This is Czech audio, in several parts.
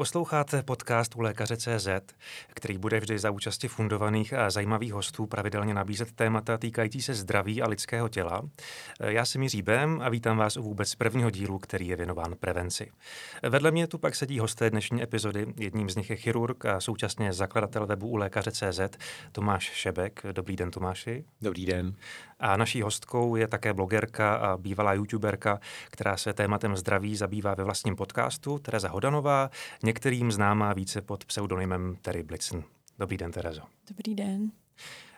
Posloucháte podcast u lékaře CZ, který bude vždy za účasti fundovaných a zajímavých hostů pravidelně nabízet témata týkající se zdraví a lidského těla. Já jsem Jiří Bém a vítám vás u vůbec prvního dílu, který je věnován prevenci. Vedle mě tu pak sedí hosté dnešní epizody. Jedním z nich je chirurg a současně zakladatel webu u lékaře CZ Tomáš Šebek. Dobrý den, Tomáši. Dobrý den. A naší hostkou je také blogerka a bývalá youtuberka, která se tématem zdraví zabývá ve vlastním podcastu, Tereza Hodanová, některým známá více pod pseudonymem Terry Blitzen. Dobrý den, Terezo. Dobrý den.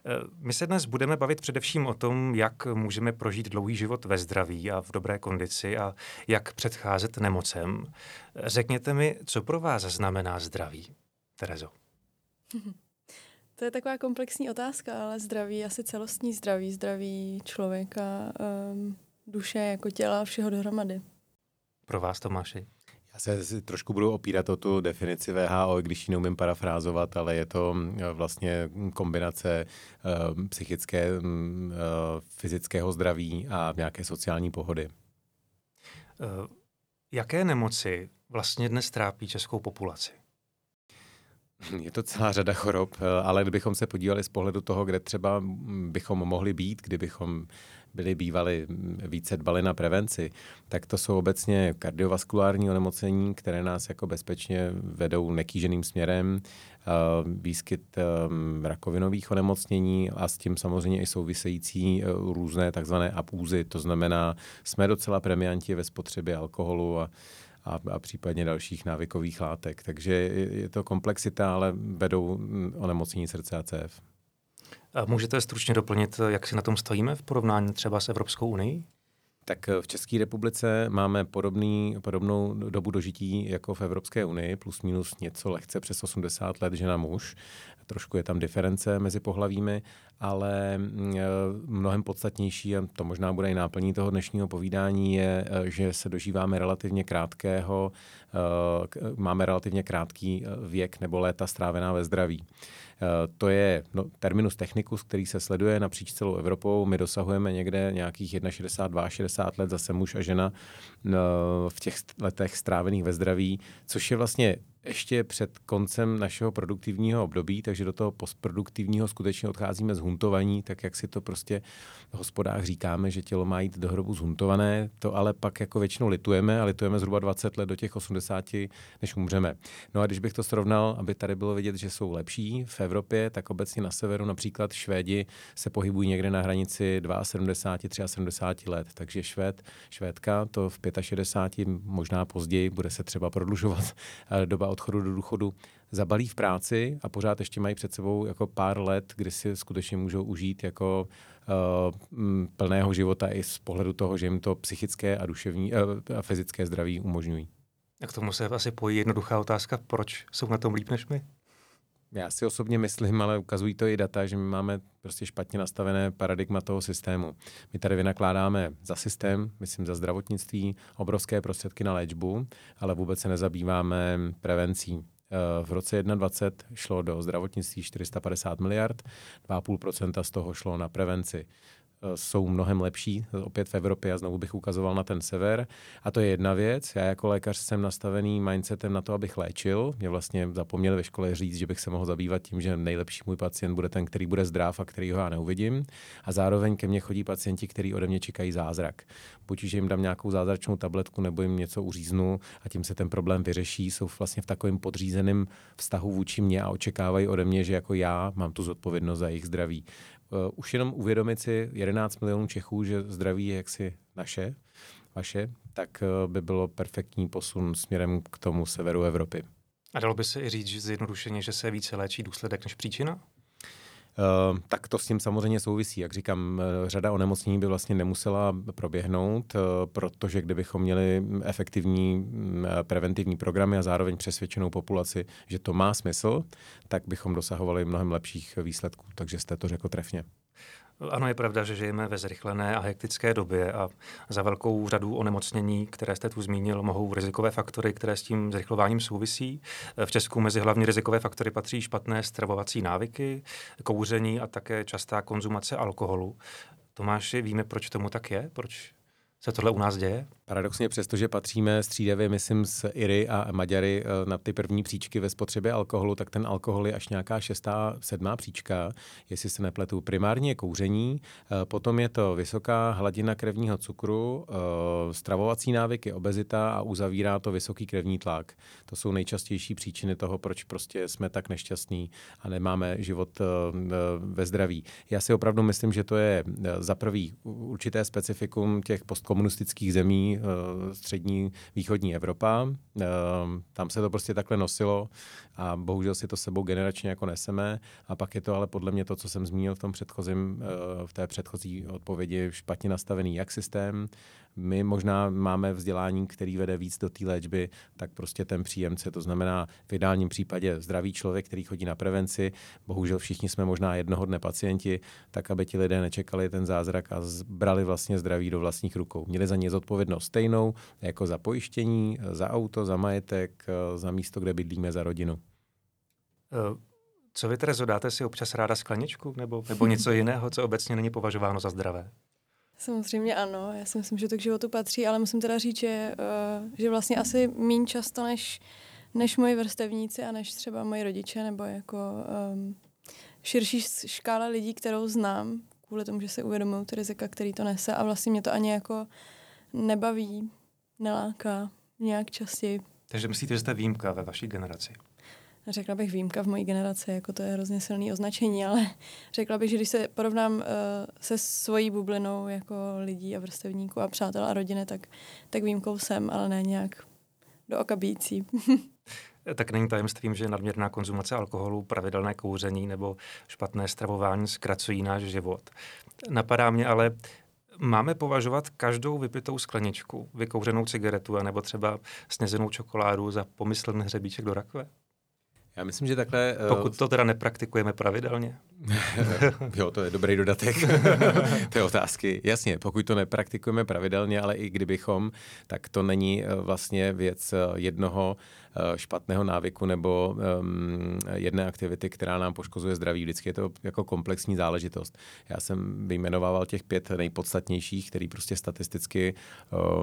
Eh, my se dnes budeme bavit především o tom, jak můžeme prožít dlouhý život ve zdraví a v dobré kondici a jak předcházet nemocem. Řekněte mi, co pro vás znamená zdraví, Terezo? To je taková komplexní otázka, ale zdraví, asi celostní zdraví, zdraví člověka, um, duše jako těla, všeho dohromady. Pro vás, Tomáši? Já se trošku budu opírat o tu definici VHO, když ji neumím parafrázovat, ale je to eh, vlastně kombinace uh, psychické, uh, fyzického zdraví a nějaké sociální pohody. Uh, jaké nemoci vlastně dnes trápí českou populaci? Je to celá řada chorob, ale kdybychom se podívali z pohledu toho, kde třeba bychom mohli být, kdybychom byli bývali více dbali na prevenci, tak to jsou obecně kardiovaskulární onemocnění, které nás jako bezpečně vedou nekýženým směrem, výskyt rakovinových onemocnění a s tím samozřejmě i související různé takzvané apúzy, to znamená, jsme docela premianti ve spotřebě alkoholu a a, a případně dalších návykových látek. Takže je to komplexita, ale vedou onemocnění srdce a cév. A můžete stručně doplnit, jak si na tom stojíme v porovnání třeba s Evropskou unii? Tak v České republice máme podobný, podobnou dobu dožití jako v Evropské unii, plus minus něco lehce přes 80 let žena muž. Trošku je tam diference mezi pohlavími, ale mm, mnohem podstatnější, a to možná bude i náplní toho dnešního povídání, je, že se dožíváme relativně krátkého, eh, máme relativně krátký věk nebo léta strávená ve zdraví. To je no, terminus technicus, který se sleduje napříč celou Evropou. My dosahujeme někde nějakých 61, 60 let zase muž a žena v těch letech strávených ve zdraví, což je vlastně ještě před koncem našeho produktivního období, takže do toho postproduktivního skutečně odcházíme z huntovaní, tak jak si to prostě v hospodách říkáme, že tělo má jít do hrobu zhuntované, to ale pak jako většinou litujeme a litujeme zhruba 20 let do těch 80, než umřeme. No a když bych to srovnal, aby tady bylo vidět, že jsou lepší v Evropě, tak obecně na severu například Švédi se pohybují někde na hranici 72, 73 let, takže Švéd, Švédka to v 65, možná později, bude se třeba prodlužovat doba odchodu do důchodu zabalí v práci a pořád ještě mají před sebou jako pár let, kdy si skutečně můžou užít jako uh, plného života i z pohledu toho, že jim to psychické a duševní uh, a fyzické zdraví umožňují. A k tomu se asi pojí jednoduchá otázka, proč jsou na tom líp než my? Já si osobně myslím, ale ukazují to i data, že my máme prostě špatně nastavené paradigma toho systému. My tady vynakládáme za systém, myslím za zdravotnictví, obrovské prostředky na léčbu, ale vůbec se nezabýváme prevencí. Eh, v roce 2021 šlo do zdravotnictví 450 miliard, 2,5% z toho šlo na prevenci. Eh, jsou mnohem lepší, opět v Evropě a znovu bych ukazoval na ten sever. A to je jedna věc. Já jako lékař jsem nastavený mindsetem na to, abych léčil. Mě vlastně zapomněli ve škole říct, že bych se mohl zabývat tím, že nejlepší můj pacient bude ten, který bude zdrav a který ho já neuvidím. A zároveň ke mně chodí pacienti, kteří ode mě čekají zázrak. Buď, že jim dám nějakou zázračnou tabletku nebo jim něco uříznu a tím se ten problém vyřeší. Jsou vlastně v takovém podřízeném vztahu vůči mě a očekávají ode mě, že jako já mám tu zodpovědnost za jejich zdraví. Uh, už jenom uvědomit si 11 milionů Čechů, že zdraví je jaksi naše, vaše, tak uh, by bylo perfektní posun směrem k tomu severu Evropy. A dalo by se i říct že zjednodušeně, že se více léčí důsledek než příčina? Uh, tak to s tím samozřejmě souvisí. Jak říkám, řada onemocnění by vlastně nemusela proběhnout, uh, protože kdybychom měli efektivní uh, preventivní programy a zároveň přesvědčenou populaci, že to má smysl, tak bychom dosahovali mnohem lepších výsledků. Takže jste to řekl trefně. Ano, je pravda, že žijeme ve zrychlené a hektické době a za velkou řadu onemocnění, které jste tu zmínil, mohou rizikové faktory, které s tím zrychlováním souvisí. V Česku mezi hlavní rizikové faktory patří špatné stravovací návyky, kouření a také častá konzumace alkoholu. Tomáši, víme, proč tomu tak je? Proč se tohle u nás děje? Paradoxně přesto, že patříme střídavě, myslím, s Iry a Maďary eh, na ty první příčky ve spotřebě alkoholu, tak ten alkohol je až nějaká šestá, sedmá příčka, jestli se nepletu. Primárně je kouření, eh, potom je to vysoká hladina krevního cukru, eh, stravovací návyky, obezita a uzavírá to vysoký krevní tlak. To jsou nejčastější příčiny toho, proč prostě jsme tak nešťastní a nemáme život ve zdraví. Já si opravdu myslím, že to je za prvý určité specifikum těch postkomunistických zemí, střední východní Evropa. Eh, tam se to prostě takhle nosilo a bohužel si to sebou generačně jako neseme. A pak je to ale podle mě to, co jsem zmínil v tom předchozím, eh, v té předchozí odpovědi, špatně nastavený jak systém. My možná máme vzdělání, který vede víc do té léčby, tak prostě ten příjemce, to znamená v ideálním případě zdravý člověk, který chodí na prevenci, bohužel všichni jsme možná jednoho dne pacienti, tak aby ti lidé nečekali ten zázrak a brali vlastně zdraví do vlastních rukou. Měli za ně zodpovědnost stejnou jako za pojištění, za auto, za majetek, za místo, kde bydlíme, za rodinu. Eh, co vy, Terezo, dáte si občas ráda skleničku nebo, nebo něco jiného, co obecně není považováno za zdravé? Samozřejmě ano, já si myslím, že to k životu patří, ale musím teda říct, že, uh, že vlastně asi méně často než, než moji vrstevníci a než třeba moji rodiče nebo jako um, širší škála lidí, kterou znám, kvůli tomu, že si uvědomují ty rizika, který to nese a vlastně mě to ani jako nebaví, neláká nějak častěji. Takže myslíte, že jste výjimka ve vaší generaci? Řekla bych výjimka v mojí generaci, jako to je hrozně silný označení, ale řekla bych, že když se porovnám uh, se svojí bublinou jako lidí a vrstevníků a přátel a rodiny, tak, tak výjimkou jsem, ale ne nějak do oka bíjící. tak není tajemstvím, že nadměrná konzumace alkoholu, pravidelné kouření nebo špatné stravování zkracují náš život. Napadá mě ale, máme považovat každou vypitou skleničku, vykouřenou cigaretu nebo třeba snězenou čokoládu za pomyslný hřebíček do rakve? Já myslím, že takhle... Eh, Pokud to teda nepraktikujeme pravidelně. jo, to je dobrý dodatek té otázky. Jasně, pokud to nepraktikujeme pravidelně, ale i kdybychom, tak to není eh, vlastně věc eh, jednoho špatného návyku nebo um, jedné aktivity, která nám poškozuje zdraví. Vždycky je to jako komplexní záležitost. Já jsem vyjmenovával těch pět nejpodstatnějších, který prostě statisticky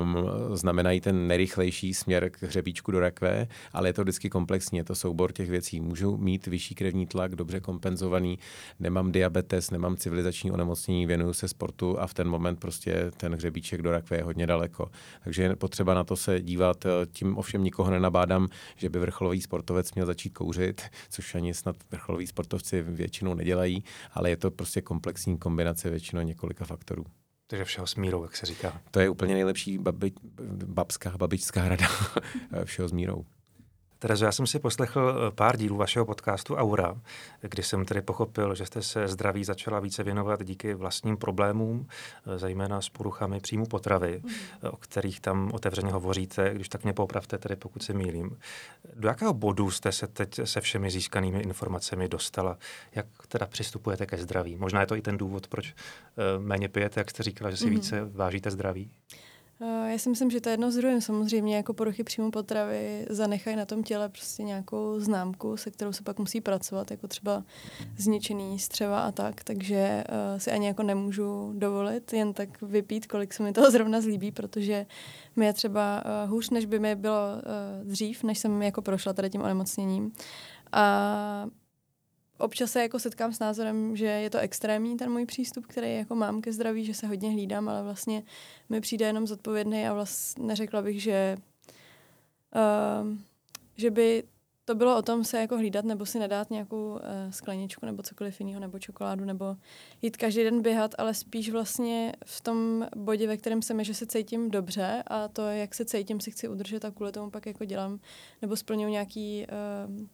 um, znamenají ten nejrychlejší směr k hřebíčku do rakve, ale je to vždycky komplexní, je to soubor těch věcí. Můžu mít vyšší krevní tlak, dobře kompenzovaný, nemám diabetes, nemám civilizační onemocnění, věnuju se sportu a v ten moment prostě ten hřebíček do rakve je hodně daleko. Takže je potřeba na to se dívat, tím ovšem nikoho nenabádám že by vrcholový sportovec měl začít kouřit, což ani snad vrcholoví sportovci většinou nedělají, ale je to prostě komplexní kombinace většinou několika faktorů. Takže všeho s mírou, jak se říká. To je úplně nejlepší babi, babská, babičská rada všeho s mírou. Terezo, já jsem si poslechl eh, pár dílů vašeho podcastu Aura, kdy jsem tedy pochopil, že jste se zdraví začala více věnovat díky vlastním problémům, eh, zejména s poruchami příjmu potravy, mm. o kterých tam otevřeně hovoříte, když tak mě popravte, tedy pokud se mýlím. Do jakého bodu jste se teď se všemi získanými informacemi dostala? Jak teda přistupujete ke zdraví? Možná je to i ten důvod, proč méně pijete, jak jste říkala, že si mm. více vážíte zdraví? Eh, já si myslím, že to je jedno zdrojem. Samozřejmě jako poruchy příjmu potravy zanechají na tom těle prostě nějakou známku, se kterou se pak musí pracovat, jako třeba zničený střeva a tak, takže uh, si ani jako nemůžu dovolit jen tak vypít, kolik se mi toho zrovna zlíbí, protože mi je třeba uh, hůř, než by mi bylo uh, dřív, než jsem jako prošla tady tím onemocněním. A občas se jako setkám s názorem, že je to extrémní ten můj přístup, který jako mám ke zdraví, že se hodně hlídám, ale vlastně mi přijde jenom zodpovědný a vlastně neřekla bych, že, uh, že by to bylo o tom se jako hlídat nebo si nedát nějakou uh, skleničku nebo cokoliv jiného, nebo čokoládu, nebo jít každý den běhat, ale spíš vlastně v tom bodě, ve kterém jsem že se cítím dobře a to, jak se cítím, si chci udržet a kvůli tomu pak jako dělám nebo splňuji nějaký uh,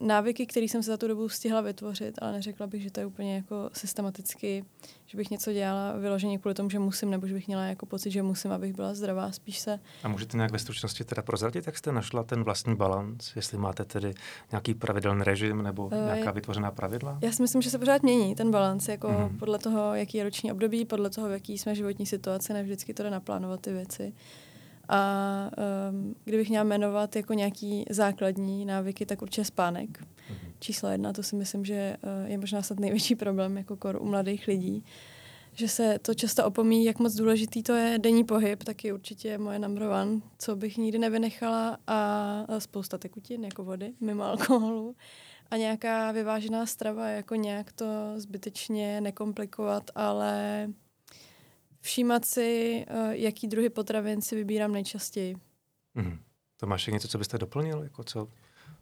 návyky, které jsem se za tu dobu stihla vytvořit, ale neřekla bych, že to je úplně jako systematicky, že bych něco dělala vyloženě kvůli tomu, že musím, nebo že bych měla jako pocit, že musím, abych byla zdravá, spíš se. A můžete nějak ve stručnosti teda prozradit, jak jste našla ten vlastní balans, jestli máte tedy nějaký pravidelný režim nebo uh, nějaká vytvořená pravidla? Já si myslím, že se pořád mění ten balans, jako mm-hmm. podle toho, jaký je roční období, podle toho, v jaký jsme životní situaci, ne vždycky to jde naplánovat ty věci. A um, kdybych měla jmenovat jako nějaký základní návyky, tak určitě spánek. Mm-hmm. Číslo jedna, to si myslím, že uh, je možná snad největší problém jako kor u mladých lidí. že se to často opomíjí, jak moc důležitý to je denní pohyb, taky určitě moje number one, co bych nikdy nevynechala a spousta tekutin, jako vody, mimo alkoholu a nějaká vyvážená strava, jako nějak to zbytečně nekomplikovat, ale všímat si, eh, jaký druhy potravin si vybírám nejčastěji. Mm. To máš něco, co byste doplnil? Jako co?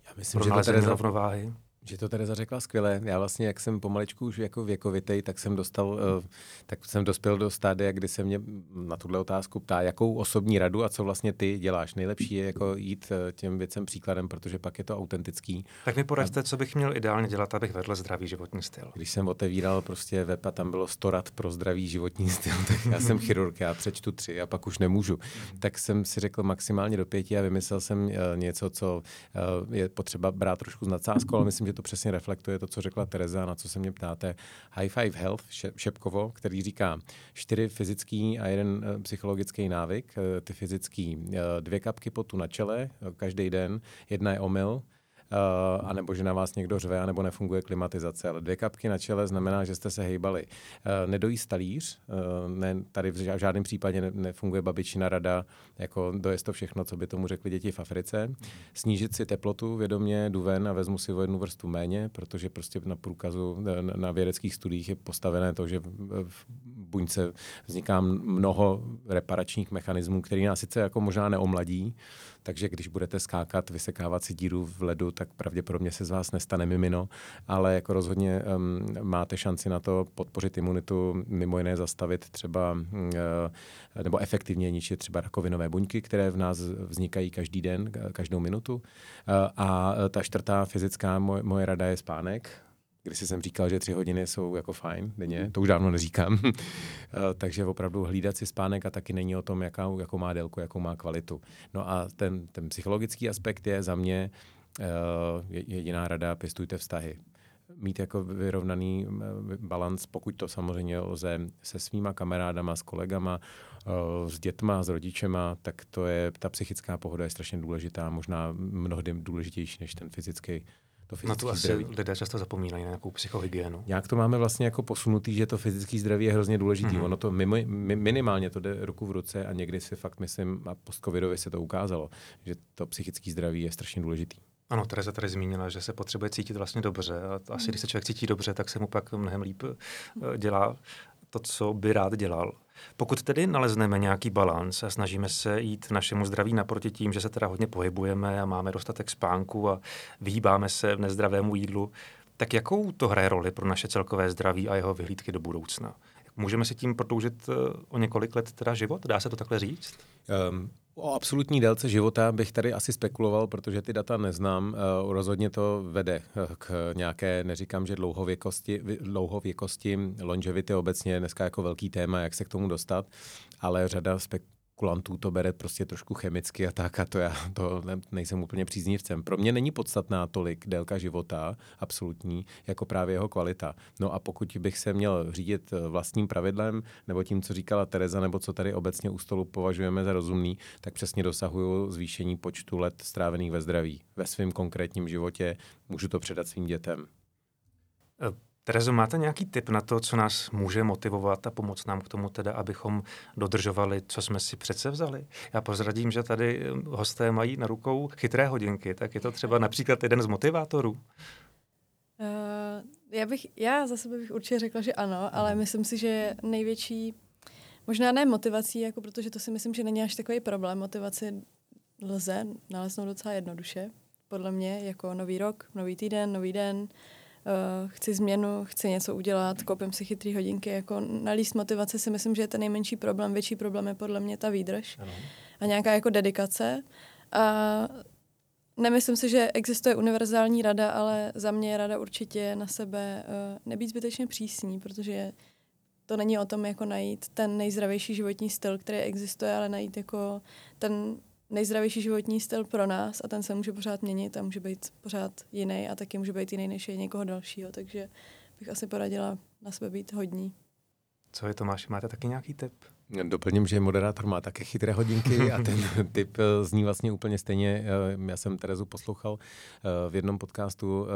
Já myslím, že to Tereza... rovnováhy. Že to Tereza řekla skvěle. Já vlastně, jak jsem pomaličku už jako věkovitej, tak jsem dostal, uh, tak jsem dospěl do stádia, kdy se mě na tuhle otázku ptá, jakou osobní radu a co vlastně ty děláš. Nejlepší je jako jít uh, těm věcem příkladem, protože pak je to autentický. Tak mi poraďte, co bych měl ideálně dělat, abych vedl zdravý životní styl. Když jsem otevíral prostě web a tam bylo 100 rad pro zdravý životní styl, tak já jsem chirurg, já přečtu tři a pak už nemůžu. Tak jsem si řekl maximálně do pěti a vymyslel jsem uh, něco, co je potřeba brát trošku z nadsázkou, ale myslím, že to přesně reflektuje to, co řekla Tereza, na co se mě ptáte. High Five Health Šepkovo, který říká čtyři fyzický a jeden eh, psychologický návyk. Eh, ty fyzický eh, dvě kapky potu na čele každý den, jedna je omyl, uh, anebo že na vás někdo řve, anebo nefunguje klimatizace. Ale dvě kapky na čele znamená, že jste se hejbali. Uh, nedojí stalíř, uh, ne, tady v žádném případě ne, nefunguje babičina rada, jako dojezd to všechno, co by tomu řekli děti v Africe. Snížit si teplotu vědomě, jdu ven a vezmu si o jednu vrstu méně, protože prostě na průkazu, na, na vědeckých studiích je postavené to, že v buňce vzniká mnoho reparačních mechanismů, který nás sice jako možná neomladí, takže když budete skákat, vysekávat si díru v ledu, tak pravděpodobně se z vás nestane mimino, ale jako rozhodně um, máte šanci na to podpořit imunitu, mimo jiné zastavit třeba uh, nebo efektivně ničit třeba rakovinové buňky, které v nás vznikají každý den, každou minutu. Uh, a ta čtvrtá fyzická moje, moje rada je spánek když jsem říkal, že tři hodiny jsou jako fajn denně, to už dávno neříkám. Eh, takže opravdu hlídat si spánek a taky není o tom, jaká, jakou má délku, jakou má kvalitu. No a ten, ten psychologický aspekt je za mě uh, jediná rada, pěstujte vztahy mít jako vyrovnaný eh, balans, pokud to samozřejmě lze se svýma kamarádama, s kolegama, s dětma, s rodičema, tak to je, ta psychická pohoda je strašně důležitá, možná mnohdy důležitější než ten fyzický to Na to asi zdraví. lidé často zapomínají, na nějakou psychohygienu. Jak to máme vlastně jako posunutý, že to fyzické zdraví je hrozně důležitý. Mm-hmm. Ono to mimo, minimálně to jde ruku v ruce a někdy si fakt myslím, a post se to ukázalo, že to psychické zdraví je strašně důležitý. Ano, Tereza tady zmínila, že se potřebuje cítit vlastně dobře a asi když se člověk cítí dobře, tak se mu pak mnohem líp eh, dělá to, co by rád dělal. Pokud tedy nalezneme nějaký balans a snažíme se jít našemu zdraví naproti tím, že se teda hodně pohybujeme a máme dostatek spánku a vyhýbáme se v nezdravému jídlu, tak jakou to hraje roli pro naše celkové zdraví a jeho vyhlídky do budoucna? Můžeme si tím prodloužit eh, o několik let teda život? Dá se to takhle říct? Um, O absolutní délce života bych tady asi spekuloval, protože ty data neznám. Uh, rozhodně to vede eh, k nějaké, neříkám, že dlouhověkosti, dlouhověkosti, longevity obecně dneska jako velký téma, jak se k tomu dostat, ale řada spek- kulantů to bere prostě trošku chemicky a tak a to já to ne, nejsem úplně příznivcem. Pro mě není podstatná tolik délka života, absolutní, jako právě jeho kvalita. No a pokud bych se měl řídit eh, vlastním pravidlem, nebo tím, co říkala Tereza, nebo co tady obecně u stolu považujeme za rozumný, tak přesně dosahuju zvýšení počtu let strávených ve zdraví. Ve svém konkrétním životě můžu to předat svým dětem. Terezo, máte nějaký tip na to, co nás může motivovat a pomoct nám k tomu teda, abychom dodržovali, co jsme si přece vzali? Já pozradím, že tady eh, hosté mají na rukou chytré hodinky, tak je to třeba například jeden z motivátorů? Uh, já, bych, já za sebe bych určitě řekla, že ano, ale myslím si, že největší, možná ne motivací, jako protože to si myslím, že není až takový problém. Motivaci lze naleznout docela jednoduše, podle mě, jako nový rok, nový týden, nový den, uh, chci změnu, chci něco udělat, koupím si chytrý hodinky, jako nalíst motivace si myslím, že je ten nejmenší problém, větší problém je podle mě ta výdrž ano. a nějaká jako dedikace. A nemyslím si, že existuje univerzální rada, ale za mě je rada určitě na sebe uh, nebýt zbytečně přísní, protože to není o tom jako najít ten nejzdravější životní styl, který existuje, ale najít jako ten nejzdravější životní styl pro nás a ten se může pořád měnit a může být pořád jiný a taky může být jiný než je někoho dalšího, takže bych asi poradila na sebe být hodní. Co je Tomáš, máte taky nějaký tip? Doplním, že moderátor má také chytré hodinky a ten typ eh, zní vlastně úplně stejně. Eh, já jsem Terezu poslouchal eh, v jednom podcastu,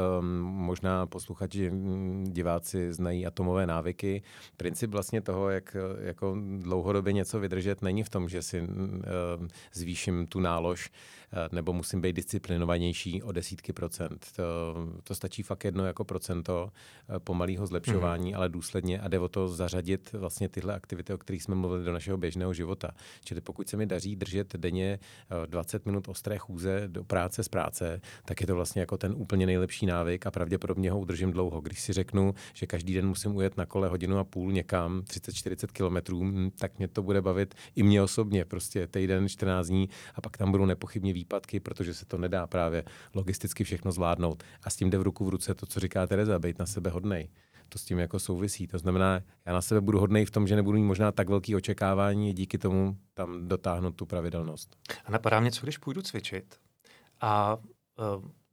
možná posluchači, hm, diváci znají atomové návyky. Princip vlastně toho, jak jako dlouhodobě něco vydržet, není v tom, že si hm, zvýším tu nálož nebo musím být disciplinovanější o desítky procent. To, to stačí fakt jedno jako procento pomalého zlepšování, mm-hmm. ale důsledně a jde o to zařadit vlastně tyhle aktivity, o kterých jsme mluvili do našeho běžného života. Čili pokud se mi daří držet denně 20 eh, minut ostré chůze do práce z práce, tak je to vlastně jako ten úplně nejlepší návyk a pravděpodobně ho udržím dlouho. Když si řeknu, že každý den musím ujet na kole hodinu a půl někam, 30-40 kilometrů, hm, tak mě to bude bavit i mě osobně, prostě týden, 14 dní a pak tam budou nepochybně výpadky, protože se to nedá právě logisticky všechno zvládnout. A s tím jde v ruku v ruce to, co říká Tereza, být na sebe hodnej to s tím jako souvisí. To znamená, já na sebe budu hodnej v tom, že nebudu mít možná tak velký očekávání, díky tomu tam dotáhnout tu pravidelnost. A napadá mě, co když půjdu cvičit a uh,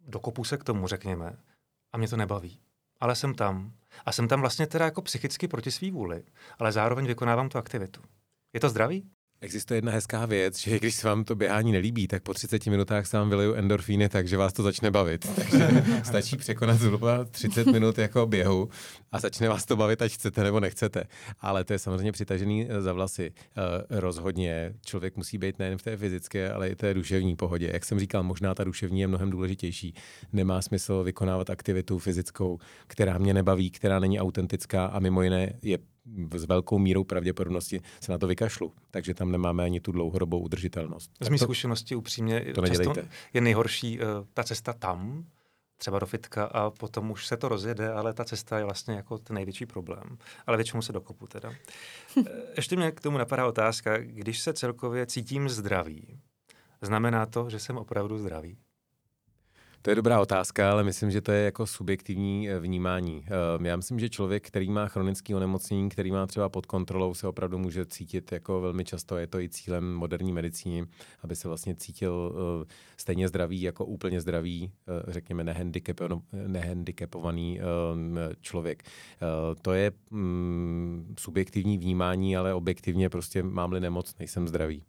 dokopu se k tomu, řekněme, a mě to nebaví. Ale jsem tam. A jsem tam vlastně teda jako psychicky proti svý vůli, ale zároveň vykonávám tu aktivitu. Je to zdravý? Existuje jedna hezká věc, že když se vám to běhání nelíbí, tak po 30 minutách se vám vylejí endorfíny, takže vás to začne bavit. Takže stačí překonat zhruba 30 minut jako běhu a začne vás to bavit, ať chcete nebo nechcete. Ale to je samozřejmě přitažený eh, za vlasy. Eh, rozhodně člověk musí být nejen v té fyzické, ale i té duševní pohodě. Jak jsem říkal, možná ta duševní je mnohem důležitější. Nemá smysl vykonávat aktivitu fyzickou, která mě nebaví, která není autentická a mimo jiné je s velkou mírou pravděpodobnosti se na to vykašlu. Takže tam nemáme ani tu dlouhodobou udržitelnost. Z mé zkušenosti upřímně to často je nejhorší uh, ta cesta tam, třeba do fitka a potom už se to rozjede, ale ta cesta je vlastně jako ten největší problém. Ale většinou se dokopu teda. Eh, ještě mě k tomu napadá otázka, když se celkově cítím zdravý, znamená to, že jsem opravdu zdravý? To je dobrá otázka, ale myslím, že to je jako subjektivní eh, vnímání. Ehm, já myslím, že člověk, který má chronický onemocnění, který má třeba pod kontrolou, se opravdu může cítit jako velmi často. Je to i cílem moderní medicíny, aby se vlastně cítil eh, stejně zdravý jako úplně zdravý, eh, řekněme, nehandicapovaný člověk. To je mm, subjektivní vnímání, ale objektivně prostě mám-li nemoc, nejsem zdravý.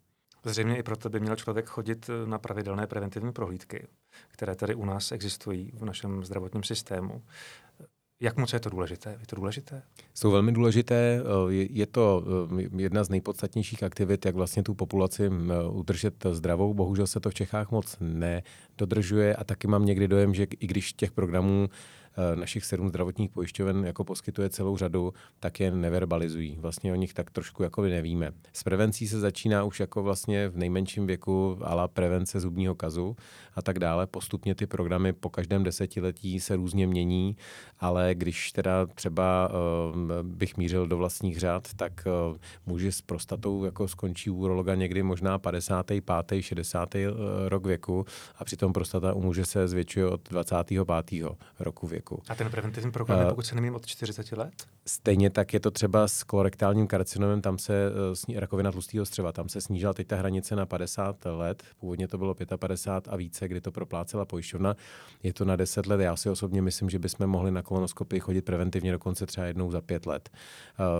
Zřejmě i proto by měl člověk chodit eh, na pravidelné preventivní prohlídky, které tady u nás existují v našem zdravotním systému. Jak moc je to důležité? Je to důležité? Jsou velmi důležité. Eh, je to eh, jedna z nejpodstatnějších aktivit, jak vlastně tu populaci udržet zdravou. Bohužel se to v Čechách moc nedodržuje a taky mám někdy dojem, že i když těch programů našich sedm zdravotních pojišťoven jako poskytuje celou řadu, tak je neverbalizují. Vlastně o nich tak trošku jako nevíme. S prevencí se začíná už jako vlastně v nejmenším věku ala prevence zubního kazu a tak dále. Postupně ty programy po každém desetiletí se různě mění, ale když teda třeba uh, bych mířil do vlastních řád, tak uh, muži s prostatou jako skončí u urologa někdy možná 55. 60. rok věku a přitom prostata u muže se zvětšuje od 25. roku věku věku. A ten preventivní program je, pokud se nemým, od 40 let? Stejně tak je to třeba s kolorektálním karcinomem, tam se uh, rakovina tlustého střeva, tam se snížila teď ta hranice na 50 let, původně to bylo 55 a více, kdy to proplácela pojišťovna. Je to na 10 let, já si osobně myslím, že bychom mohli na kolonoskopii chodit preventivně dokonce třeba jednou za pět let.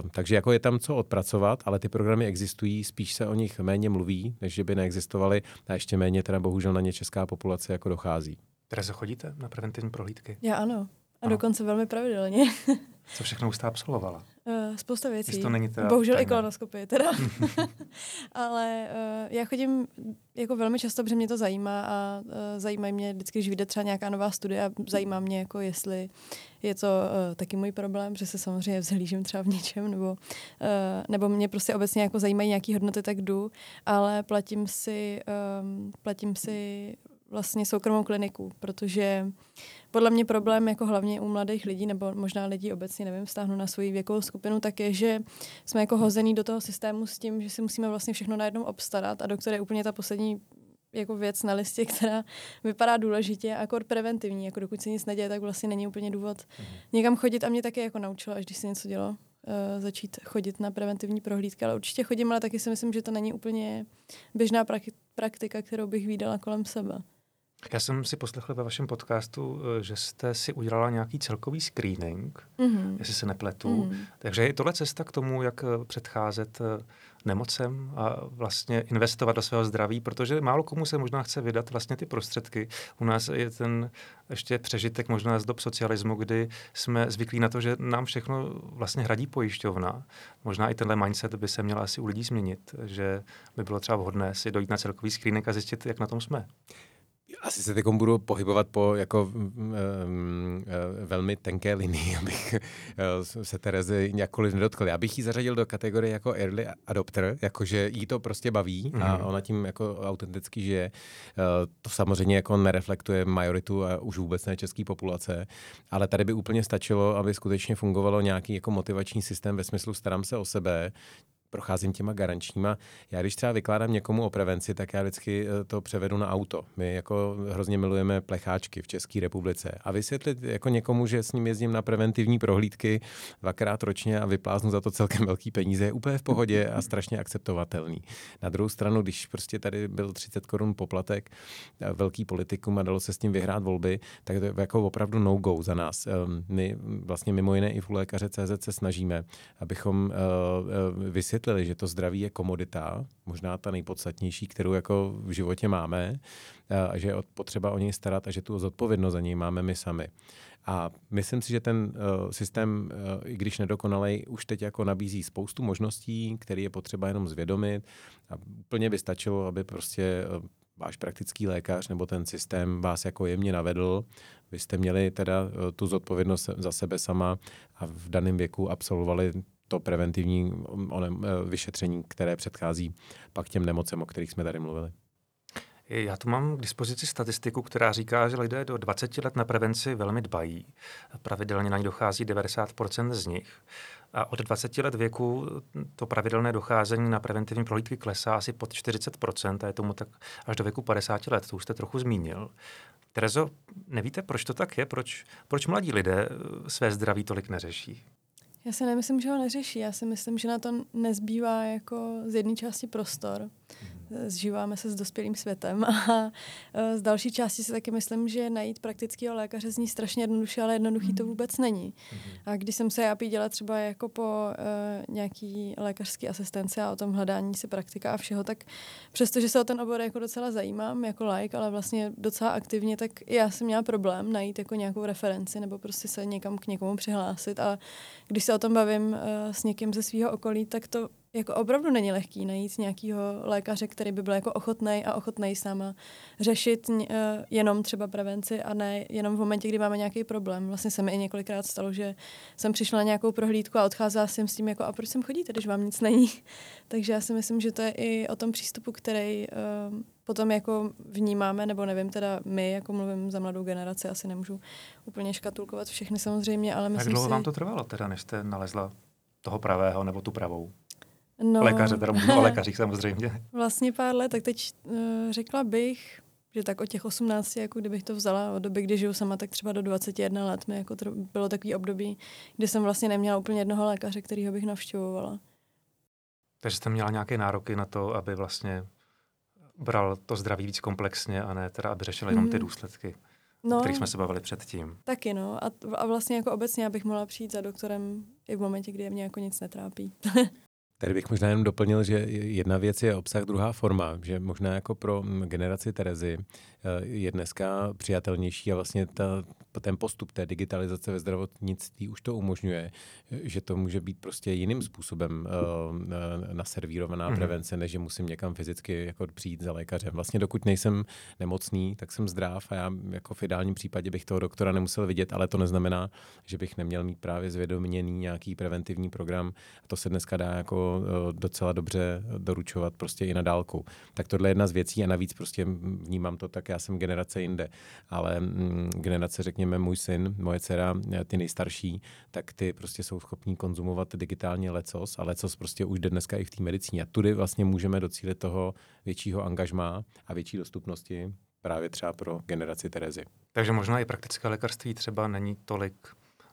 Uh, takže jako je tam co odpracovat, ale ty programy existují, spíš se o nich méně mluví, než že by neexistovaly a ještě méně teda bohužel na ně česká populace jako dochází. Terezo, chodíte na preventivní prohlídky? Já ano. A ano. dokonce velmi pravidelně. Co všechno už jste absolvovala? Uh, spousta věcí. to není teda Bohužel i kolonoskopy teda. Ale uh, já chodím jako velmi často, protože mě to zajímá a uh, zajímají mě vždycky, když vyjde třeba nějaká nová studie a zajímá mě, jako jestli je to uh, taky můj problém, že se samozřejmě vzhlížím třeba v něčem, nebo, uh, nebo mě prostě obecně jako zajímají nějaké hodnoty, tak jdu, ale platím si, um, platím si vlastně soukromou kliniku, protože podle mě problém jako hlavně u mladých lidí, nebo možná lidí obecně, nevím, stáhnu na svoji věkovou skupinu, tak je, že jsme jako hozený do toho systému s tím, že si musíme vlastně všechno najednou obstarat a doktor je úplně ta poslední jako věc na listě, která vypadá důležitě a jako preventivní. Jako dokud se nic neděje, tak vlastně není úplně důvod mm-hmm. někam chodit a mě také jako naučilo, až když se něco dělo, uh, začít chodit na preventivní prohlídky. Ale určitě chodím, ale taky si myslím, že to není úplně běžná praktika, kterou bych výdala kolem sebe. Já jsem si poslechl ve vašem podcastu, eh, že jste si udělala nějaký celkový screening, mm-hmm. jestli se nepletu. Mm-hmm. Takže je tohle cesta k tomu, jak eh, předcházet eh, nemocem a vlastně investovat do svého zdraví, protože málo komu se možná chce vydat vlastně ty prostředky. U nás je ten ještě přežitek možná z dob socialismu, kdy jsme zvyklí na to, že nám všechno vlastně hradí pojišťovna. Možná i tenhle mindset by se měl asi u lidí změnit, že by bylo třeba vhodné si dojít na celkový screening a zjistit, jak na tom jsme. Asi se teď budu pohybovat po jako um, velmi tenké linii, abych uh, se Terezy jakkoliv nedotkl. Já bych ji zařadil do kategorie jako early adopter, jakože jí to prostě baví mm-hmm. a mhm. ona tím jako autenticky žije. Uh, to samozřejmě jako nereflektuje majoritu a už vůbec ne české populace, ale tady by úplně stačilo, aby skutečně fungovalo nějaký jako motivační systém ve smyslu starám se o sebe, procházím těma garančníma. Já když třeba vykládám někomu o prevenci, tak já vždycky eh, to převedu na auto. My jako hrozně milujeme plecháčky v České republice. A vysvětlit jako někomu, že s ním jezdím na preventivní prohlídky dvakrát ročně a vypláznu za to celkem velký peníze, je úplně v pohodě a strašně akceptovatelný. Na druhou stranu, když prostě tady byl 30 korun poplatek, eh, velký politikum a dalo se s tím vyhrát volby, tak to je jako opravdu no-go za nás. Ehm, my vlastně mimo jiné i v lékaře CZ se snažíme, abychom eh, vysvětlili vysvětlili, že to zdraví je komodita, možná ta nejpodstatnější, kterou jako v životě máme, a že je potřeba o něj starat a že tu zodpovědnost za něj máme my sami. A myslím si, že ten uh, systém, uh, i když nedokonalej, už teď jako nabízí spoustu možností, které je potřeba jenom zvědomit. A úplně by stačilo, aby prostě uh, váš praktický lékař nebo ten systém vás jako jemně navedl. Vy jste měli teda tu zodpovědnost za sebe sama a v daném věku absolvovali to preventivní onem, eh, vyšetření, které předchází pak těm nemocem, o kterých jsme tady mluvili. Já tu mám k dispozici statistiku, která říká, že lidé do 20 let na prevenci velmi dbají. Pravidelně na ní dochází 90% z nich. A od 20 let věku to pravidelné docházení na preventivní prohlídky klesá asi pod 40% a je tomu tak až do věku 50 let. To už jste trochu zmínil. Terezo, nevíte, proč to tak je? Proč, proč mladí lidé své zdraví tolik neřeší? Já si nemyslím, že ho neřeší. Já si myslím, že na to nezbývá jako z jedné části prostor zžíváme se s dospělým světem. A z další části si taky myslím, že najít praktického lékaře zní strašně jednoduše, ale jednoduchý to vůbec není. A když jsem se já dělat třeba jako po uh, nějaký lékařský asistenci a o tom hledání si praktika a všeho, tak přestože se o ten obor jako docela zajímám, jako like, ale vlastně docela aktivně, tak já jsem měla problém najít jako nějakou referenci nebo prostě se někam k někomu přihlásit a když se o tom bavím uh, s někým ze svého okolí, tak to jako opravdu není lehký najít nějakého lékaře, který by byl jako ochotný a ochotný s náma řešit uh, jenom třeba prevenci a ne jenom v momentě, kdy máme nějaký problém. Vlastně se mi i několikrát stalo, že jsem přišla na nějakou prohlídku a odcházela jsem s tím jako a proč sem chodíte, když vám nic není. Takže já si myslím, že to je i o tom přístupu, který uh, potom jako vnímáme, nebo nevím, teda my, jako mluvím za mladou generaci, asi nemůžu úplně škatulkovat všechny samozřejmě, ale myslím Jak dlouho si... vám to trvalo teda, než jste nalezla toho pravého nebo tu pravou? No, Lékaře, teda mluvím o lékařích samozřejmě. Vlastně pár let, tak teď uh, řekla bych, že tak od těch 18, jako kdybych to vzala od doby, kdy žiju sama, tak třeba do 21 let mi jako bylo takový období, kdy jsem vlastně neměla úplně jednoho lékaře, kterýho bych navštěvovala. Takže jste měla nějaké nároky na to, aby vlastně bral to zdraví víc komplexně a ne teda, aby řešil jenom ty mhm. důsledky, no, o kterých jsme se bavili předtím. Taky no. A, a vlastně jako obecně, abych mohla přijít za doktorem i v momentě, kdy mě jako nic netrápí. Tady bych možná jenom doplnil, že jedna věc je obsah, druhá forma, že možná jako pro generaci Terezy je dneska přijatelnější a vlastně ta, ten postup té digitalizace ve zdravotnictví už to umožňuje, že to může být prostě jiným způsobem uh, naservírovaná mm-hmm. prevence, než že musím někam fyzicky jako přijít za lékařem. Vlastně dokud nejsem nemocný, tak jsem zdrav a já jako v ideálním případě bych toho doktora nemusel vidět, ale to neznamená, že bych neměl mít právě zvědoměný nějaký preventivní program. A to se dneska dá jako Eh, docela dobře doručovat prostě i na dálku. Tak tohle je jedna z věcí a navíc prostě vnímám to tak, já jsem generace jinde, ale mm, generace, řekněme, můj syn, moje dcera, eh, ty nejstarší, tak ty prostě jsou schopní konzumovat digitálně lecos a lecos prostě už jde dneska i v té medicíně. A tudy vlastně můžeme docílit toho většího angažmá a větší dostupnosti právě třeba pro generaci Terezy. Takže možná i praktické lékařství třeba není tolik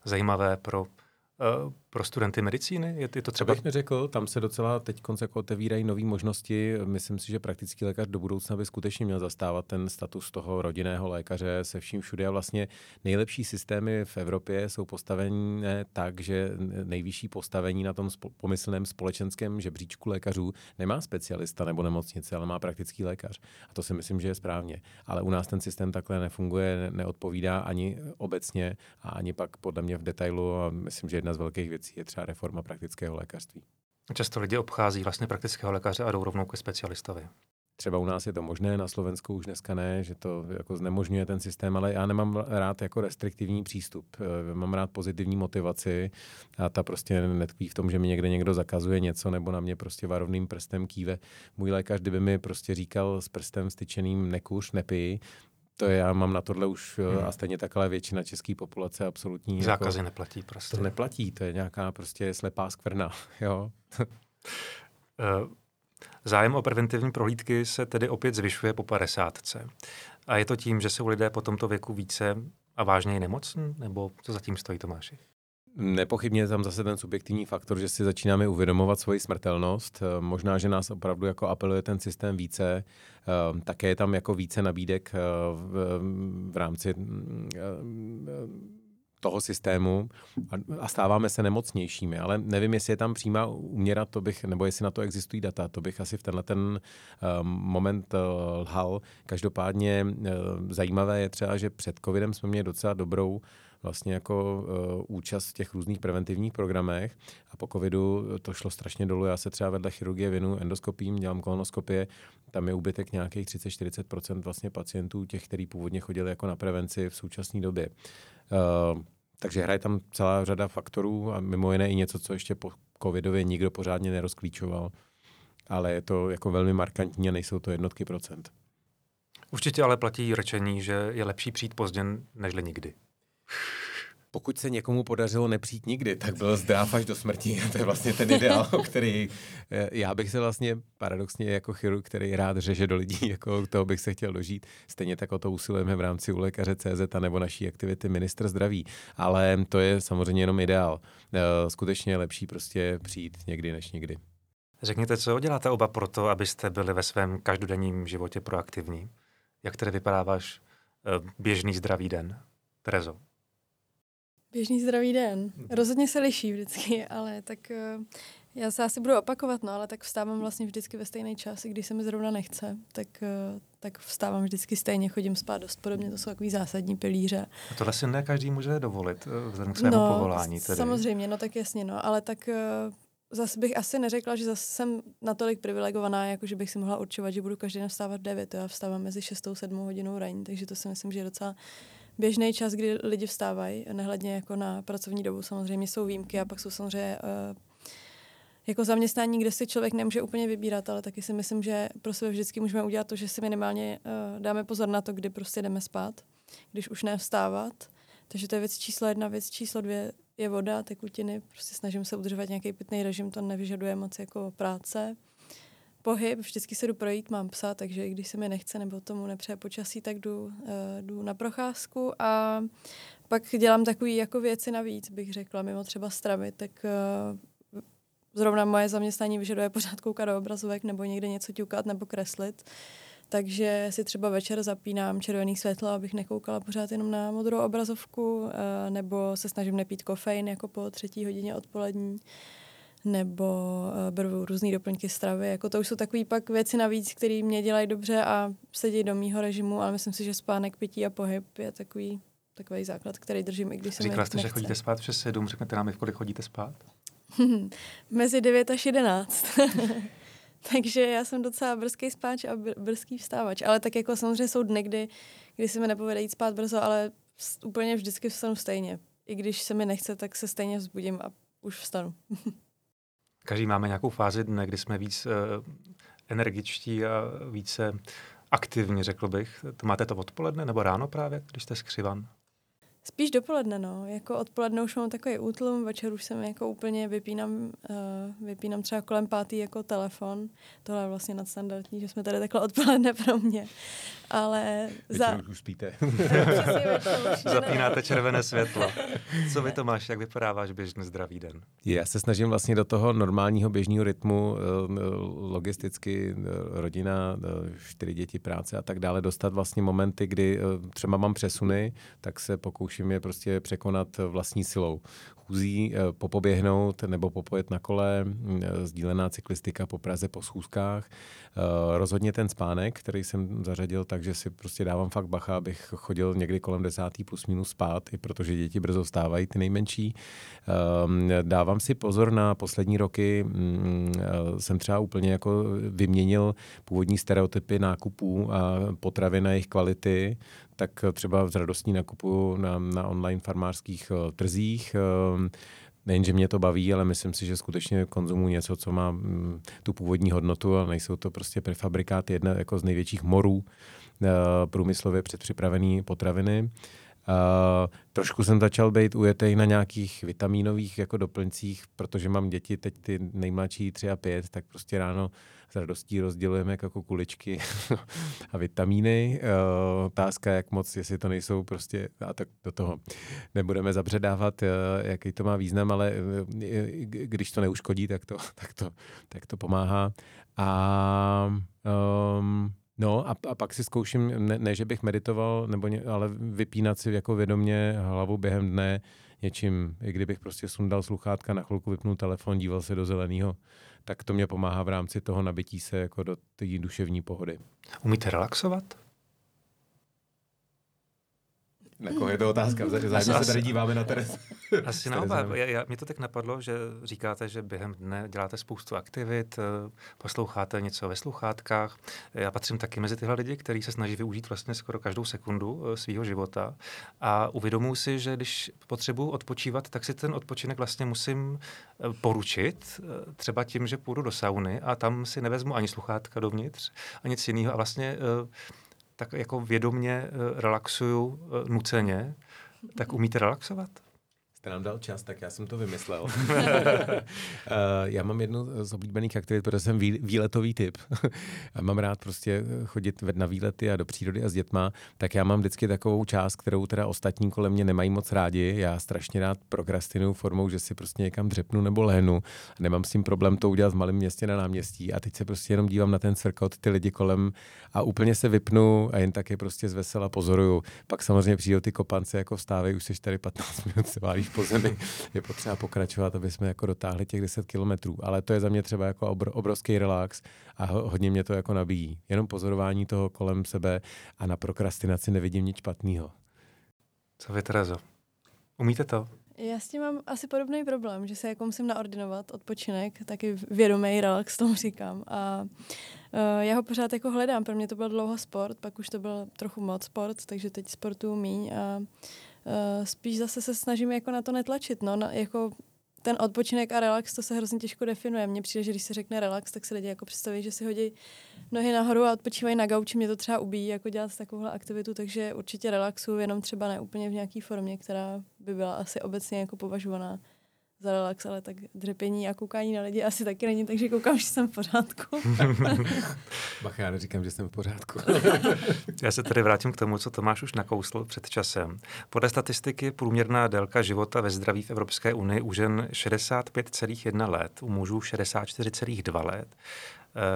zajímavé pro uh, pro studenty medicíny? Je, to třeba... Bych neřekl, tam se docela teď jako otevírají nové možnosti. Myslím si, že praktický lékař do budoucna by skutečně měl zastávat ten status toho rodinného lékaře se vším všude. A vlastně nejlepší systémy v Evropě jsou postavení tak, že nejvyšší postavení na tom pomyslném společenském žebříčku lékařů nemá specialista nebo nemocnice, ale má praktický lékař. A to si myslím, že je správně. Ale u nás ten systém takhle nefunguje, neodpovídá ani obecně a ani pak podle mě v detailu. A myslím, že jedna z velkých věcí věcí je třeba reforma praktického lékařství. Často lidi obchází vlastně praktického lékaře a jdou rovnou ke specialistovi. Třeba u nás je to možné, na Slovensku už dneska ne, že to jako znemožňuje ten systém, ale já nemám rád jako restriktivní přístup. Eh, mám rád pozitivní motivaci a ta prostě netkví v tom, že mi někde někdo zakazuje něco nebo na mě prostě varovným prstem kýve. Můj lékař, kdyby mi prostě říkal s prstem styčeným nekuř, nepij, to já mám na tohle už eh, hmm. a stejně takhle většina české populace absolutní. Zákazy jako, neplatí prostě. To neplatí, to je nějaká prostě slepá skvrna, jo. Eh, zájem o preventivní prohlídky se tedy opět zvyšuje po 50. A je to tím, že jsou lidé po tomto věku více a vážněji nemocní? Nebo co zatím stojí, Tomáši? Nepochybně je tam zase ten subjektivní faktor, že si začínáme uvědomovat svoji smrtelnost. Eh, možná, že nás opravdu jako apeluje ten systém více. Eh, také je tam jako více nabídek eh, v, rámci toho systému a stáváme se nemocnějšími, ale nevím, jestli je tam přímá úměra, to bych, nebo jestli na to existují data, to bych asi v tenhle ten moment lhal. Každopádně zajímavé je třeba, že před covidem jsme měli docela dobrou vlastně jako uh, účast v těch různých preventivních programech a po covidu to šlo strašně dolů. Já se třeba vedle chirurgie věnu endoskopím, dělám kolonoskopie, tam je úbytek nějakých 30-40% vlastně pacientů, těch, kteří původně chodili jako na prevenci v současné době. Uh, takže hraje tam celá řada faktorů a mimo jiné i něco, co ještě po covidově nikdo pořádně nerozklíčoval. Ale je to jako velmi markantní a nejsou to jednotky procent. Určitě ale platí řečení, že je lepší přijít pozdě, nežli nikdy. Pokud se někomu podařilo nepřijít nikdy, tak byl zdrav až do smrti. to je vlastně ten ideál, který eh, já bych se vlastně paradoxně jako chirurg, který rád řeže do lidí, jako toho bych se chtěl dožít. Stejně tak o to usilujeme v rámci u lékaře CZ nebo naší aktivity ministr zdraví. Ale to je samozřejmě jenom ideál. Eh, skutečně je lepší prostě přijít někdy než nikdy. Řekněte, co děláte oba pro to, abyste byli ve svém každodenním životě proaktivní? Jak tedy vypadá váš eh, běžný zdravý den? Terezo. Běžný zdravý den. Rozhodně se liší vždycky, ale tak uh, já se asi budu opakovat, no, ale tak vstávám vlastně vždycky ve stejný čas, i když se mi zrovna nechce, tak, uh, tak vstávám vždycky stejně, chodím spát dost podobně, to jsou takový zásadní pilíře. A tohle si ne každý může dovolit uh, vzhledem k svému no, povolání. Tedy. samozřejmě, no tak jasně, no, ale tak zase bych asi neřekla, že zase jsem natolik privilegovaná, jako že bych si mohla určovat, že budu každý den vstávat v 9. Já vstávám mezi 6 a 7 hodinou ranní, takže to si myslím, že je docela běžný čas, kdy lidi vstávají, nehledně jako na pracovní dobu. Samozřejmě jsou výjimky a pak jsou samozřejmě uh, jako zaměstnání, kde si člověk nemůže úplně vybírat, ale taky si myslím, že pro sebe vždycky můžeme udělat to, že si minimálně uh, dáme pozor na to, kdy prostě jdeme spát, když už nevstávat. Takže to je věc číslo jedna. Věc číslo dvě je voda, tekutiny. Prostě snažím se udržovat nějaký pitný režim, to nevyžaduje moc jako práce pohyb, vždycky se jdu projít, mám psa, takže i když se mi nechce nebo tomu nepřeje počasí, tak jdu, uh, jdu na procházku a pak dělám takové jako věci navíc, bych řekla, mimo třeba stravy, tak uh, zrovna moje zaměstnání vyžaduje pořád koukat do obrazovek nebo někde něco ťukat nebo kreslit. Takže si třeba večer zapínám červený světlo, abych nekoukala pořád jenom na modrou obrazovku, uh, nebo se snažím nepít kofein jako po třetí hodině odpolední nebo uh, beru různé doplňky stravy. Jako to už jsou takové pak věci navíc, které mě dělají dobře a sedí do mýho režimu, ale myslím si, že spánek, pití a pohyb je takový, takový základ, který držím, i když se Říkala jste, že chodíte spát přes sedm, řekněte nám, v kolik chodíte spát? Mezi 9 až 11. Takže já jsem docela brzký spáč a br- brzký vstávač. Ale tak jako samozřejmě jsou dny, kdy, kdy se mi nepovede jít spát brzo, ale úplně vždycky vstanu stejně. I když se mi nechce, tak se stejně vzbudím a už vstanu. Každý máme nějakou fázi dne, kdy jsme víc uh, energičtí a více aktivní, řekl bych. To máte to odpoledne nebo ráno právě, když jste skřivan? Spíš dopoledne, no. Jako odpoledne už mám takový útlum, večer už jsem jako úplně vypínám, uh, vypínám třeba kolem pátý jako telefon. Tohle je vlastně nadstandardní, že jsme tady takhle odpoledne pro mě. Ale za... už spíte. Zapínáte červené světlo. Co vy to máš, jak vypadá váš běžný zdravý den? Já se snažím vlastně do toho normálního běžného rytmu, eh, logisticky eh, rodina, čtyři děti, práce a tak dále, dostat vlastně momenty, kdy třeba mám přesuny, tak se pokouším zkouším je prostě překonat vlastní silou. Chůzí eh, popoběhnout nebo popojet na kole, mm, eh, sdílená cyklistika po Praze po schůzkách. Eh, rozhodně ten spánek, který jsem zařadil, takže si prostě dávám fakt bacha, abych chodil někdy kolem desátý plus minus spát, i protože děti brzo vstávají, ty nejmenší. Ehm, dávám si pozor na poslední roky, mm, jsem třeba úplně jako vyměnil původní stereotypy nákupů a potravy na jejich kvality, tak třeba z radostní nakupu na, na online farmářských trzích. Uh, nejenže mě to baví, ale myslím si, že skutečně konzumuji něco, co má mm, tu původní hodnotu a nejsou to prostě prefabrikáty, jedna jako z největších morů uh, průmyslově předpřipravený potraviny. Uh, trošku jsem začal být ujetej na nějakých vitamínových jako doplňcích, protože mám děti, teď ty nejmladší tři a pět, tak prostě ráno s radostí rozdělujeme jako kuličky a vitamíny. Uh, otázka, jak moc, jestli to nejsou prostě, a tak do toho nebudeme zabředávat, uh, jaký to má význam, ale uh, když to neuškodí, tak to, tak to, tak to pomáhá. A um, No a, a pak si zkouším, ne, ne že bych meditoval, nebo ně, ale vypínat si jako vědomě hlavu během dne něčím, i kdybych prostě sundal sluchátka, na chvilku vypnul telefon, díval se do zeleného, tak to mě pomáhá v rámci toho nabití se jako do té duševní pohody. Umíte relaxovat? Na koho je to otázka? Zájemně se tady díváme na Terezu. Asi naopak. Já, já, mě to tak napadlo, že říkáte, že během dne děláte spoustu aktivit, eh, posloucháte něco ve sluchátkách. Já patřím taky mezi tyhle lidi, kteří se snaží využít vlastně skoro každou sekundu eh, svého života. A uvědomuji si, že když potřebuji odpočívat, tak si ten odpočinek vlastně musím eh, poručit, třeba tím, že půjdu do sauny a tam si nevezmu ani sluchátka dovnitř, ani nic jiného. A vlastně tak jako vědomně eh, relaxuju eh, nuceně, tak umíte relaxovat? Jste nám dal čas, tak já jsem to vymyslel. Eh, já mám jednu z oblíbených aktivit, protože jsem výletový typ. a mám rád prostě chodit na výlety a do přírody a s dětma, tak já mám vždycky takovou část, kterou teda ostatní kolem mě nemají moc rádi. Já strašně rád prokrastinuju formou, že si prostě někam dřepnu nebo lehnu. Nemám s tím problém to udělat v malém městě na náměstí a teď se prostě jenom dívám na ten cirkot, ty lidi kolem a úplně se vypnu a jen tak je prostě zvesela pozoruju. Pak samozřejmě přijdou ty kopance, jako vstávají, už jsi tady 15 minut, se válíš po zemi, je potřeba pokračovat, aby jsme jako dotáhli těch 10 kilometrů. Ale to je za mě třeba jako obr- obrovský relax a hodně mě to jako nabíjí. Jenom pozorování toho kolem sebe a na prokrastinaci nevidím nic špatného. Co vy, Terezo? Umíte to? Já s tím mám asi podobný problém, že se jako musím naordinovat odpočinek, taky vědomý relax tomu říkám. A uh, já ho pořád jako hledám, pro mě to byl dlouho sport, pak už to byl trochu moc sport, takže teď sportu míň a uh, spíš zase se snažím jako na to netlačit, no, na, jako ten odpočinek a relax, to se hrozně těžko definuje. Mně přijde, že když se řekne relax, tak se lidi jako představí, že si hodí nohy nahoru a odpočívají na gauči. Mě to třeba ubíjí, jako dělat takovouhle aktivitu, takže určitě relaxuju, jenom třeba ne úplně v nějaké formě, která by byla asi obecně jako považovaná za relax, ale tak dřepění a koukání na lidi asi taky není, takže koukám, že jsem v pořádku. Bacha, já neříkám, že jsem v pořádku. já se tedy vrátím k tomu, co Tomáš už nakousl před časem. Podle statistiky průměrná délka života ve zdraví v Evropské unii u žen 65,1 let, u mužů 64,2 let.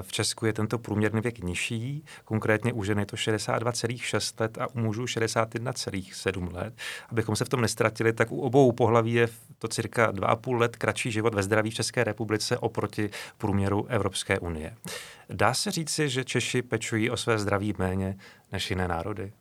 V Česku je tento průměrný věk nižší, konkrétně u žen je to 62,6 let a u mužů 61,7 let. Abychom se v tom nestratili, tak u obou pohlaví je to cirka 2,5 let kratší život ve zdraví v České republice oproti průměru Evropské unie. Dá se říci, že Češi pečují o své zdraví méně než jiné národy?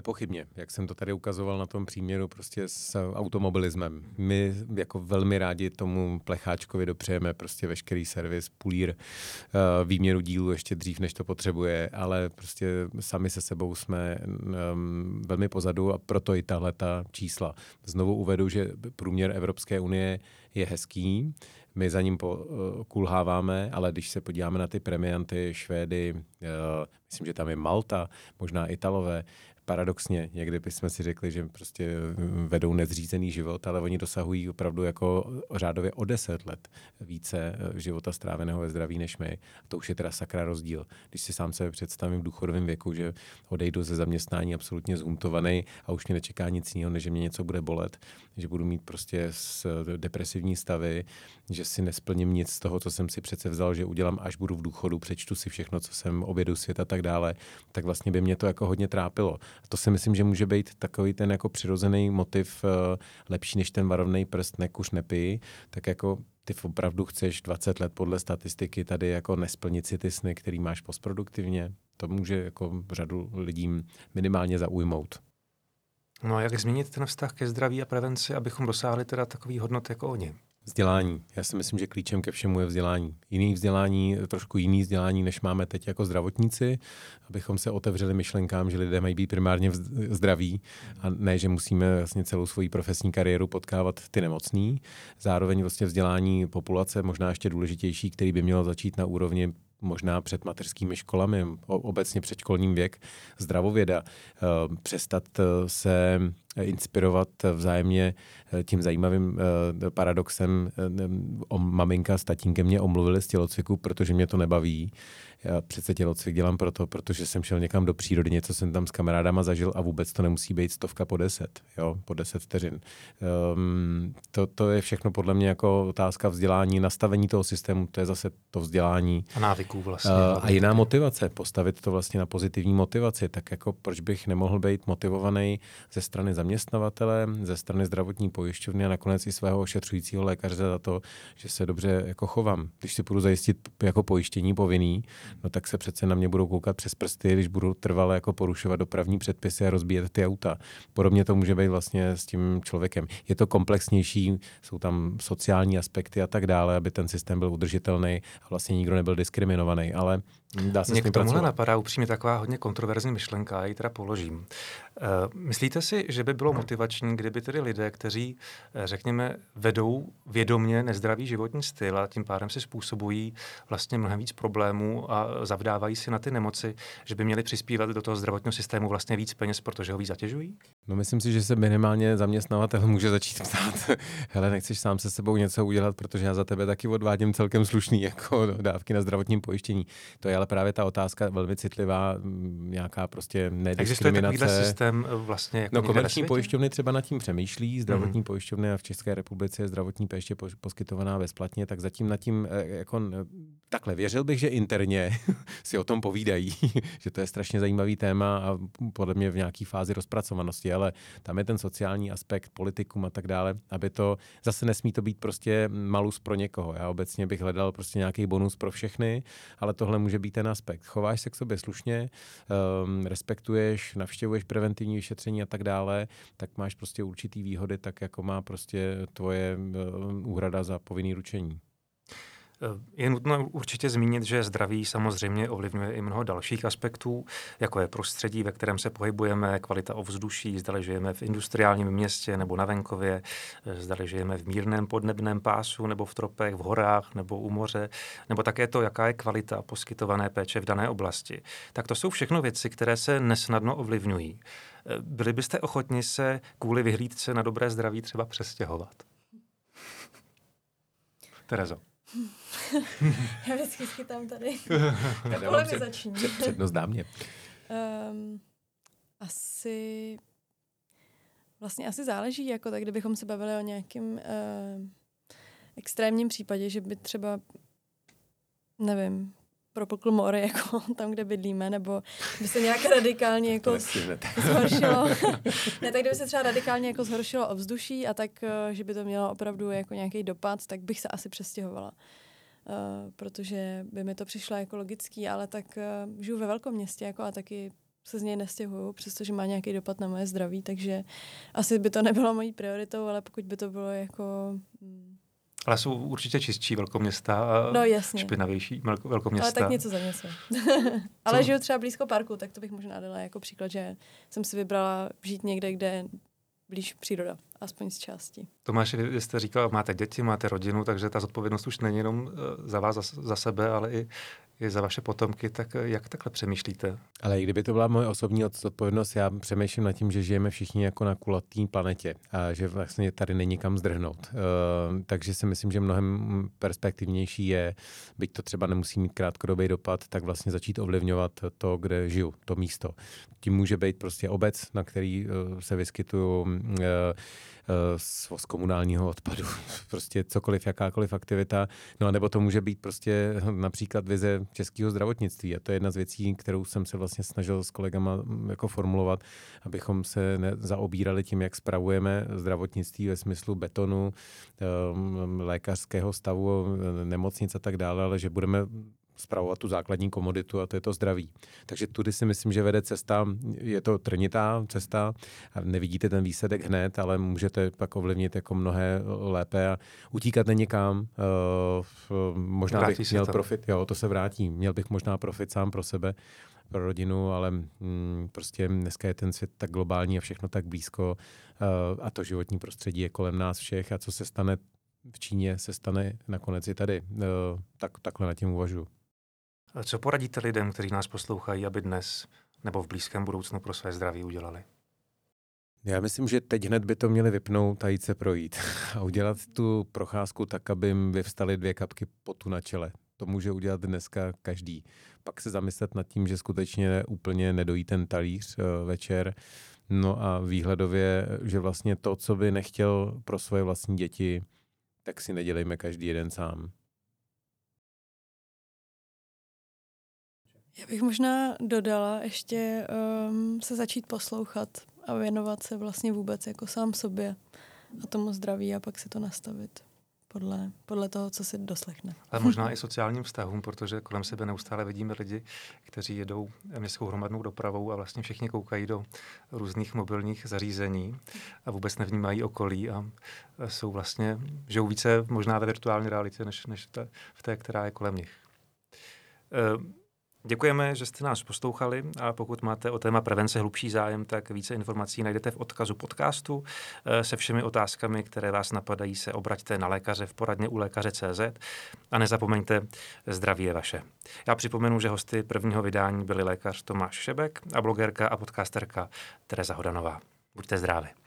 Nepochybně, jak jsem to tady ukazoval na tom příměru prostě s automobilismem. My jako velmi rádi tomu plecháčkovi dopřejeme prostě veškerý servis, pulír, eh, výměru dílu ještě dřív, než to potřebuje, ale prostě sami se sebou jsme um, velmi pozadu a proto i tahle ta čísla. Znovu uvedu, že průměr Evropské unie je hezký, my za ním po, uh, kulháváme, ale když se podíváme na ty premianty, Švédy, uh, myslím, že tam je Malta, možná Italové, paradoxně, někdy bychom si řekli, že prostě vedou nezřízený život, ale oni dosahují opravdu jako řádově o deset let více života stráveného ve zdraví než my. To už je teda sakra rozdíl. Když si sám sebe představím v důchodovém věku, že odejdu ze zaměstnání absolutně zhuntovaný a už mě nečeká nic jiného, než že mě něco bude bolet, že budu mít prostě s depresivní stavy, že si nesplním nic z toho, co jsem si přece vzal, že udělám, až budu v důchodu, přečtu si všechno, co jsem obědu svět a tak dále, tak vlastně by mě to jako hodně trápilo. To si myslím, že může být takový ten jako přirozený motiv uh, lepší než ten varovný prst, nekuš nepij, tak jako ty opravdu chceš 20 let podle statistiky tady jako nesplnit si ty sny, který máš postproduktivně. To může jako řadu lidí minimálně zaujmout. No a jak změnit ten vztah ke zdraví a prevenci, abychom dosáhli teda takový hodnot jako oni? Vzdělání. Já si myslím, že klíčem ke všemu je vzdělání. Jiný vzdělání, trošku jiný vzdělání, než máme teď jako zdravotníci, abychom se otevřeli myšlenkám, že lidé mají být primárně zdraví a ne, že musíme vlastně celou svoji profesní kariéru potkávat ty nemocný. Zároveň vlastně vzdělání populace, možná ještě důležitější, který by mělo začít na úrovni možná před mateřskými školami, obecně předškolním věk, zdravověda, eh, přestat eh, se inspirovat vzájemně eh, tím zajímavým paradoxem. O maminka s tatínkem mě omluvili z tělocviku, protože mě to nebaví já přece tělocvik dělám proto, protože jsem šel někam do přírody, něco jsem tam s kamarádama zažil a vůbec to nemusí být stovka po deset, jo, po deset vteřin. Um, to, to je všechno podle mě jako otázka vzdělání, nastavení toho systému, to je zase to vzdělání. A návyků vlastně. Uh, a jiná motivace, postavit to vlastně na pozitivní motivaci, tak jako proč bych nemohl být motivovaný ze strany zaměstnavatele, ze strany zdravotní pojišťovny a nakonec i svého ošetřujícího lékaře za to, že se dobře jako chovám. Když si půjdu zajistit jako pojištění povinný, no tak se přece na mě budou koukat přes prsty, když budu trvale jako porušovat dopravní předpisy a rozbíjet ty auta. Podobně to může být vlastně s tím člověkem. Je to komplexnější, jsou tam sociální aspekty a tak dále, aby ten systém byl udržitelný a vlastně nikdo nebyl diskriminovaný, ale dá se Mě k tomuhle napadá upřímně taková hodně kontroverzní myšlenka, já ji teda položím. Uh, myslíte si, že by bylo motivační, kdyby tedy lidé, kteří, eh, řekněme, vedou vědomně nezdravý životní styl a tím pádem si způsobují vlastně mnohem víc problémů a zavdávají si na ty nemoci, že by měli přispívat do toho zdravotního systému vlastně víc peněz, protože ho víc zatěžují? No myslím si, že se minimálně zaměstnavatel může začít ptát, hele, nechceš sám se sebou něco udělat, protože já za tebe taky odvádím celkem slušný jako dávky na zdravotním pojištění. To je ale právě ta otázka velmi citlivá, nějaká prostě nediskriminace. Existuje systém eh, vlastně jako No komerční pojišťovny třeba nad tím přemýšlí, zdravotní mm-hmm. pojišťovny a v České republice je zdravotní péče poskytovaná bezplatně, tak zatím nad tím eh, jako takhle věřil bych, že interně si o tom povídají, že to je strašně zajímavý téma a podle mě v nějaké fázi rozpracovanosti, ale tam je ten sociální aspekt, politikum a tak dále, aby to, zase nesmí to být prostě malus pro někoho. Já obecně bych hledal prostě nějaký bonus pro všechny, ale tohle může být ten aspekt. Chováš se k sobě slušně, um, respektuješ, navštěvuješ preventivní vyšetření a tak dále, tak máš prostě určitý výhody, tak jako má prostě tvoje uh, úhrada za povinný ručení. Je nutno určitě zmínit, že zdraví samozřejmě ovlivňuje i mnoho dalších aspektů, jako je prostředí, ve kterém se pohybujeme, kvalita ovzduší, zdali žijeme v industriálním městě nebo na venkově, zdali žijeme v mírném podnebném pásu nebo v tropech, v horách nebo u moře, nebo také to, jaká je kvalita poskytované péče v dané oblasti. Tak to jsou všechno věci, které se nesnadno ovlivňují. Byli byste ochotni se kvůli vyhlídce na dobré zdraví třeba přestěhovat? Terezo. Já vždycky schytám tady. Já před, před, přednost dámě. Um, asi vlastně asi záleží, jako tak kdybychom se bavili o nějakém uh, extrémním případě, že by třeba nevím, propukl more jako tam, kde bydlíme, nebo by se nějak radikálně jako zhoršilo. ne, tak kdyby se třeba radikálně jako zhoršilo ovzduší a tak, eh, že by to mělo opravdu jako nějaký dopad, tak bych se asi přestěhovala. Uh, protože by mi to přišlo jako logický, ale tak uh, žiju ve velkom městě jako a taky se z něj nestěhuju, přestože má nějaký dopad na moje zdraví, takže asi by to nebylo mojí prioritou, ale pokud by to bylo jako mm, ale jsou určitě čistší velkoměsta a no, jasně. špinavější velkoměsta. Ale tak něco za něco. Ale žiju třeba blízko parku, tak to bych možná dala jako příklad, že jsem si vybrala žít někde, kde blíž příroda. Aspoň z části. Tomáš, vy jste říkal, máte děti, máte rodinu, takže ta zodpovědnost už není jenom eh, za vás, za, za sebe, ale i, i za vaše potomky, tak eh, jak takhle přemýšlíte? Ale i kdyby to byla moje osobní odpovědnost, já přemýšlím nad tím, že žijeme všichni jako na kulatý planetě a že vlastně tady není kam zdrhnout. Uh, takže si myslím, že mnohem perspektivnější je, byť to třeba nemusí mít krátkodobý dopad, tak vlastně začít ovlivňovat to, kde žiju, to místo. Tím může být prostě obec, na který uh, se vyskytují uh, z, z komunálního odpadu, prostě cokoliv, jakákoliv aktivita. No a nebo to může být prostě například vize českého zdravotnictví. A to je jedna z věcí, kterou jsem se vlastně snažil s kolegama mm, jako formulovat, abychom se zaobírali tím, jak spravujeme zdravotnictví ve smyslu betonu, ehm, lékařského stavu, nemocnic a tak dále, ale že budeme spravovat tu základní komoditu a to je to zdraví. Takže tudy si myslím, že vede cesta, je to trnitá cesta a nevidíte ten výsledek hned, ale můžete pak ovlivnit jako mnohé lépe a utíkat někam. Uh, možná vrátí bych měl to. profit, jo, to se vrátí. Měl bych možná profit sám pro sebe, pro rodinu, ale mm, prostě dneska je ten svět tak globální a všechno tak blízko uh, a to životní prostředí je kolem nás všech a co se stane v Číně, se stane nakonec i tady. Uh, tak, takhle na tím uvažuji. Co poradíte lidem, kteří nás poslouchají, aby dnes nebo v blízkém budoucnu pro své zdraví udělali? Já myslím, že teď hned by to měli vypnout a jít se projít a udělat tu procházku tak, aby jim vyvstaly dvě kapky potu na čele. To může udělat dneska každý. Pak se zamyslet nad tím, že skutečně úplně nedojí ten talíř uh, večer. No a výhledově, že vlastně to, co by nechtěl pro svoje vlastní děti, tak si nedělejme každý jeden sám. Já bych možná dodala ještě um, se začít poslouchat a věnovat se vlastně vůbec jako sám sobě a tomu zdraví a pak si to nastavit podle, podle toho, co si doslechne. Ale možná i sociálním vztahům, protože kolem sebe neustále vidíme lidi, kteří jedou městskou hromadnou dopravou a vlastně všichni koukají do různých mobilních zařízení a vůbec nevnímají okolí a jsou vlastně, žijou více možná ve virtuální realitě, než, než ta, v té, která je kolem nich. Uh, Děkujeme, že jste nás poslouchali a pokud máte o téma prevence hlubší zájem, tak více informací najdete v odkazu podcastu. Eh, se všemi otázkami, které vás napadají, se obraťte na lékaře v poradně u lékaře CZ a nezapomeňte, zdraví je vaše. Já připomenu, že hosty prvního vydání byli lékař Tomáš Šebek a blogerka a podcasterka Tereza Hodanová. Buďte zdraví.